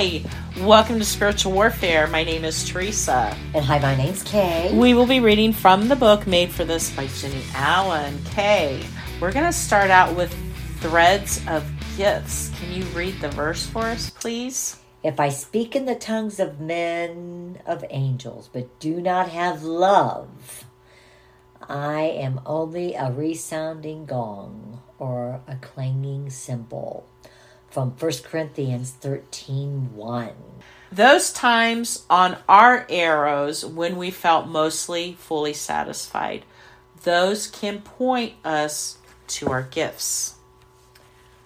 Hi, welcome to Spiritual Warfare. My name is Teresa. And hi, my name's Kay. We will be reading from the book Made for This by Jennie Allen. Kay, we're going to start out with Threads of Gifts. Can you read the verse for us, please? If I speak in the tongues of men, of angels, but do not have love, I am only a resounding gong or a clanging cymbal. From 1 Corinthians 13 1. Those times on our arrows when we felt mostly fully satisfied, those can point us to our gifts.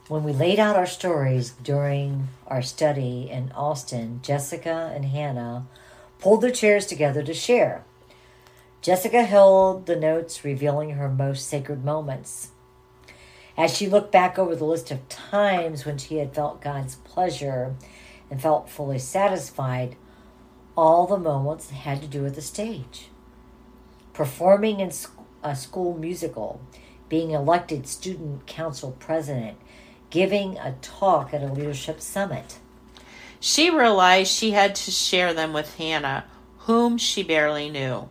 When we laid out our stories during our study in Austin, Jessica and Hannah pulled their chairs together to share. Jessica held the notes revealing her most sacred moments. As she looked back over the list of times when she had felt God's pleasure and felt fully satisfied, all the moments had to do with the stage. Performing in a school musical, being elected student council president, giving a talk at a leadership summit. She realized she had to share them with Hannah, whom she barely knew.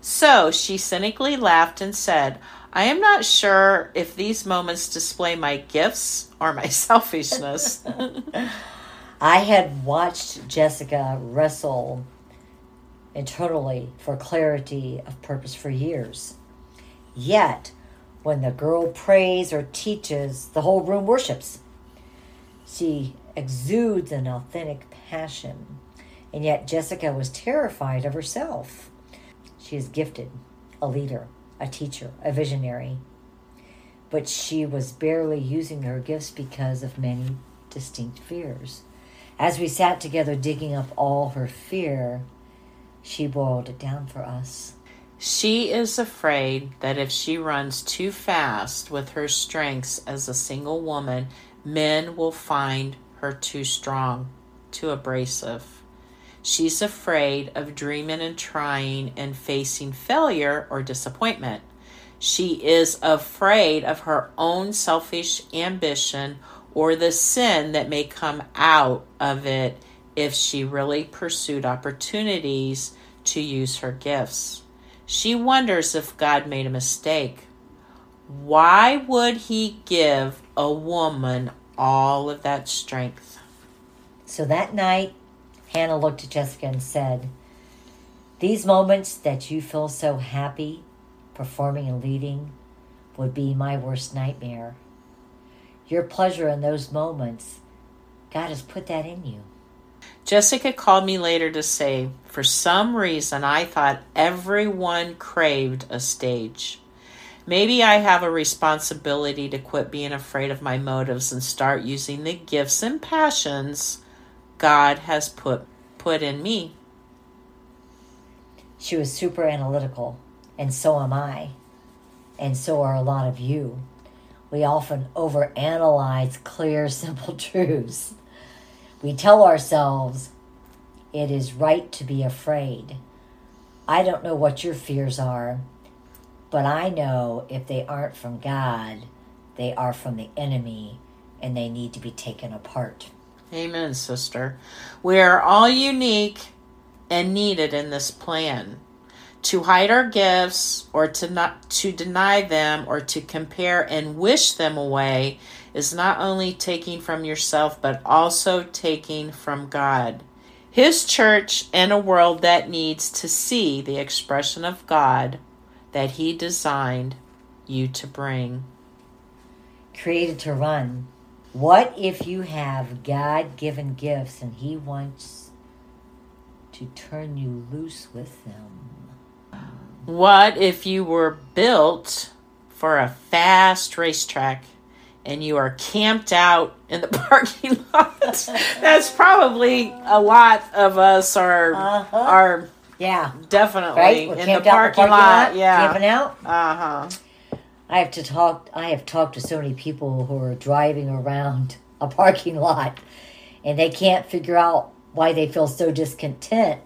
So she cynically laughed and said, I am not sure if these moments display my gifts or my selfishness. I had watched Jessica wrestle internally for clarity of purpose for years. Yet, when the girl prays or teaches, the whole room worships. She exudes an authentic passion, and yet Jessica was terrified of herself. She is gifted, a leader, a teacher, a visionary, but she was barely using her gifts because of many distinct fears. As we sat together digging up all her fear, she boiled it down for us. She is afraid that if she runs too fast with her strengths as a single woman, men will find her too strong, too abrasive. She's afraid of dreaming and trying and facing failure or disappointment. She is afraid of her own selfish ambition or the sin that may come out of it if she really pursued opportunities to use her gifts. She wonders if God made a mistake. Why would He give a woman all of that strength? So that night, Hannah looked at Jessica and said, These moments that you feel so happy performing and leading would be my worst nightmare. Your pleasure in those moments, God has put that in you. Jessica called me later to say, for some reason, I thought everyone craved a stage. Maybe I have a responsibility to quit being afraid of my motives and start using the gifts and passions God has put put in me. She was super analytical, and so am I. And so are a lot of you. We often overanalyze clear, simple truths. We tell ourselves it is right to be afraid. I don't know what your fears are, but I know if they aren't from God, they are from the enemy and they need to be taken apart. Amen, sister. We are all unique and needed in this plan. To hide our gifts or to not to deny them or to compare and wish them away is not only taking from yourself, but also taking from God. His church and a world that needs to see the expression of God that He designed you to bring. Created to run. What if you have God given gifts and He wants to turn you loose with them? What if you were built for a fast racetrack? and you are camped out in the parking lot. That's probably a lot of us are uh-huh. are yeah definitely right? in the parking, the parking, lot, lot yeah camping out. Uh huh. I have to talk. I have talked to so many people who are driving around a parking lot, and they can't figure out why they feel so discontent,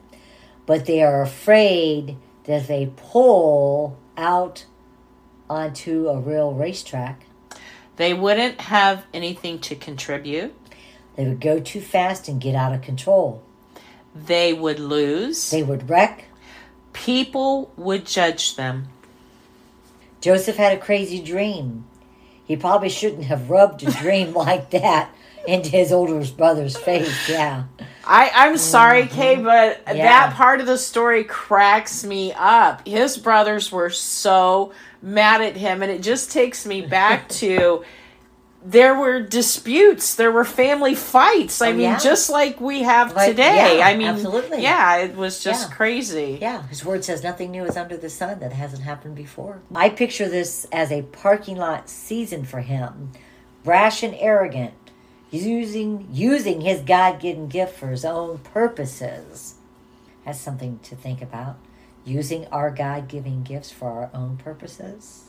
but they are afraid that if they pull out onto a real racetrack they wouldn't have anything to contribute. They would go too fast and get out of control. They would lose. They would wreck. People would judge them. Joseph had a crazy dream. He probably shouldn't have rubbed a dream like that into his older brother's face. Yeah. I, I'm sorry, mm-hmm. Kay, but Yeah. that part of the story cracks me up. His brothers were so mad at him, and it just takes me back to there were disputes, there were family fights. I Oh, mean, yeah. just like we have Like, today. yeah, I mean, absolutely. yeah, it was just Yeah. crazy. Yeah, his word says nothing new is under the sun that hasn't happened before. I picture this as a parking lot season for him. Brash and arrogant. Using using his God given gift for his own purposes. That's something to think about. Using our God given gifts for our own purposes.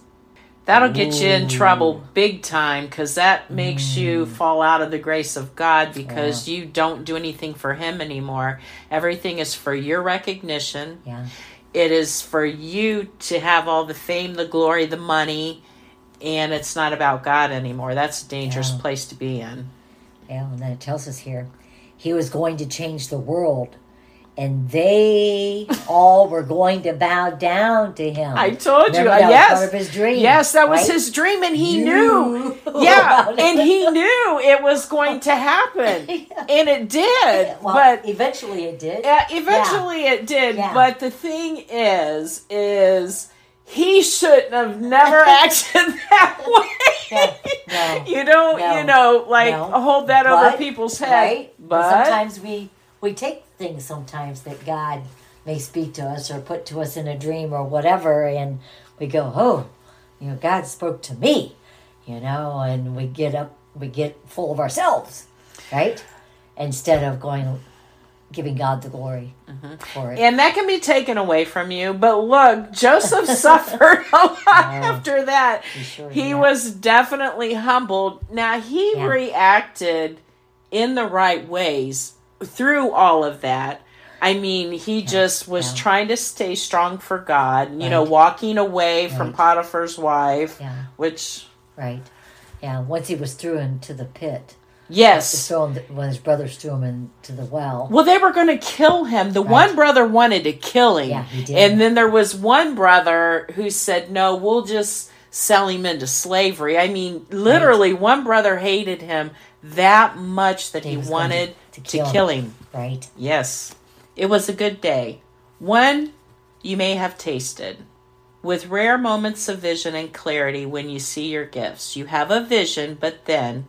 That'll get you in trouble big time because that makes Mm. you fall out of the grace of God because you don't do anything for Him anymore. Everything is for your recognition. Yeah. It is for you to have all the fame, the glory, the money, and it's not about God anymore. That's a dangerous Yeah. place to be in. Yeah, and then it tells us here he was going to change the world. And they all were going to bow down to him. I told you, Remember, uh, that was yes. part of his dream. Yes, that was right? his dream, and he You knew. Yeah, and he knew it was going to happen, and it did. Well, but eventually it did. Yeah, eventually it did. Yeah. But the thing is, is he shouldn't have never acted that way. Yeah, no, you don't, no, you know, like no. hold that over people's head. right? But sometimes we we take things sometimes that God may speak to us or put to us in a dream or whatever, and we go, oh, you know, God spoke to me, you know, and we get up, we get full of ourselves, right? Instead of going, giving God the glory Mm-hmm. for it. and that can be taken away from you. But look, Joseph suffered a lot after that. He sure He was definitely humbled. Now he Yeah. reacted in the right ways through all of that. I mean, he just was yeah. trying to stay strong for God, you know, walking away from Potiphar's wife, Yeah, which, right. Yeah, once he was through into the pit, yes. throw him, when his brothers threw him into the well. Well, they were going to kill him. The Right. one brother wanted to kill him. Yeah, he did. And then there was one brother who said, no, we'll just sell him into slavery. I mean, literally, one brother hated him that much that He he, going to- to to, kill kill, him. him. Right. Yes. It was a good day. One you may have tasted. With rare moments of vision and clarity when you see your gifts. You have a vision, but then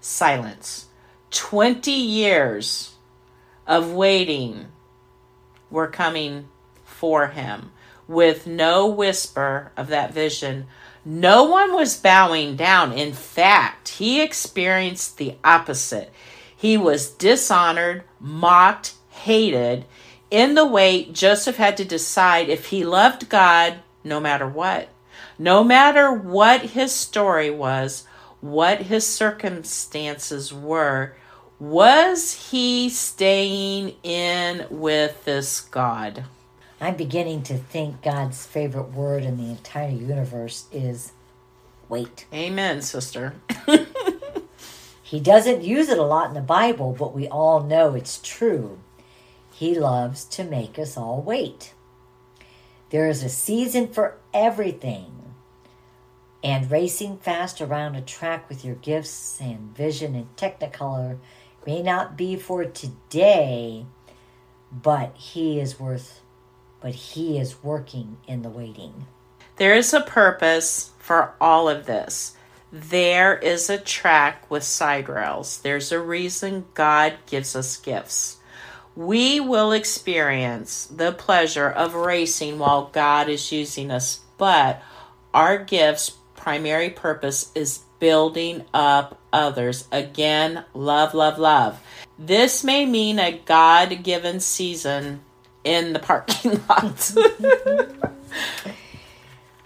silence. 20 years of waiting were coming for him with no whisper of that vision. No one was bowing down. In fact, he experienced the opposite. He was dishonored, mocked, hated. In the wait, Joseph had to decide if he loved God no matter what. No matter what his story was, what his circumstances were, was he staying in with this God? I'm beginning to think God's favorite word in the entire universe is wait. Amen, sister. He doesn't use it a lot in the Bible, but we all know it's true. He loves to make us all wait. There is a season for everything. And racing fast around a track with your gifts and vision and technicolor may not be for today, but he is worth but he is working in the waiting. There is a purpose for all of this. There is a track with side rails. There's a reason God gives us gifts. We will experience the pleasure of racing while God is using us, but our gifts' primary purpose is building up others. Again, love, love, love. This may mean a God given season in the parking lot.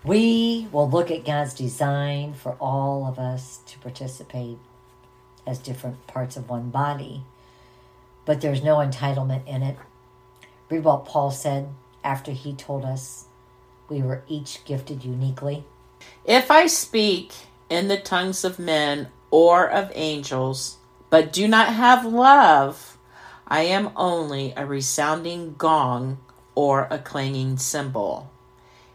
We will look at God's design for all of us to participate as different parts of one body, but there's no entitlement in it. Read what Paul said after he told us we were each gifted uniquely. If I speak in the tongues of men or of angels, but do not have love, I am only a resounding gong or a clanging cymbal.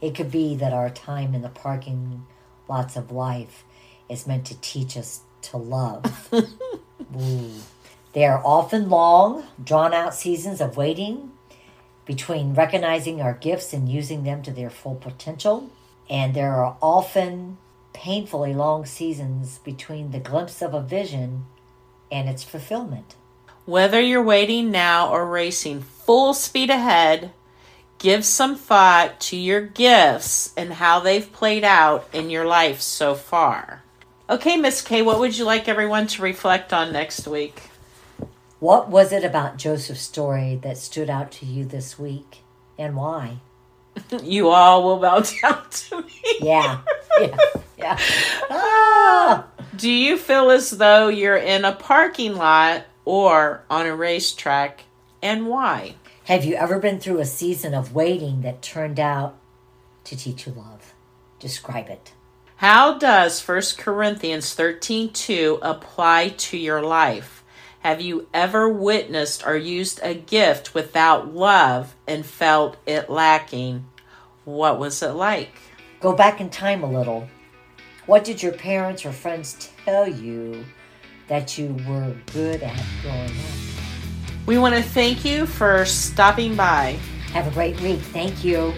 It could be that our time in the parking lots of life is meant to teach us to love. They are often long, drawn out seasons of waiting between recognizing our gifts and using them to their full potential. And there are often painfully long seasons between the glimpse of a vision and its fulfillment. Whether you're waiting now or racing full speed ahead, give some thought to your gifts and how they've played out in your life so far. Okay, Miss Kay, what would you like everyone to reflect on next week? What was it about Joseph's story that stood out to you this week and why? you all will bow down to me. Yeah. Yeah. Yeah. Ah. Do you feel as though you're in a parking lot or on a racetrack and why? Have you ever been through a season of waiting that turned out to teach you love? Describe it. How does 1 Corinthians 13:2 apply to your life? Have you ever witnessed or used a gift without love and felt it lacking? What was it like? Go back in time a little. What did your parents or friends tell you that you were good at growing up? We want to thank you for stopping by. Have a great week. Thank you.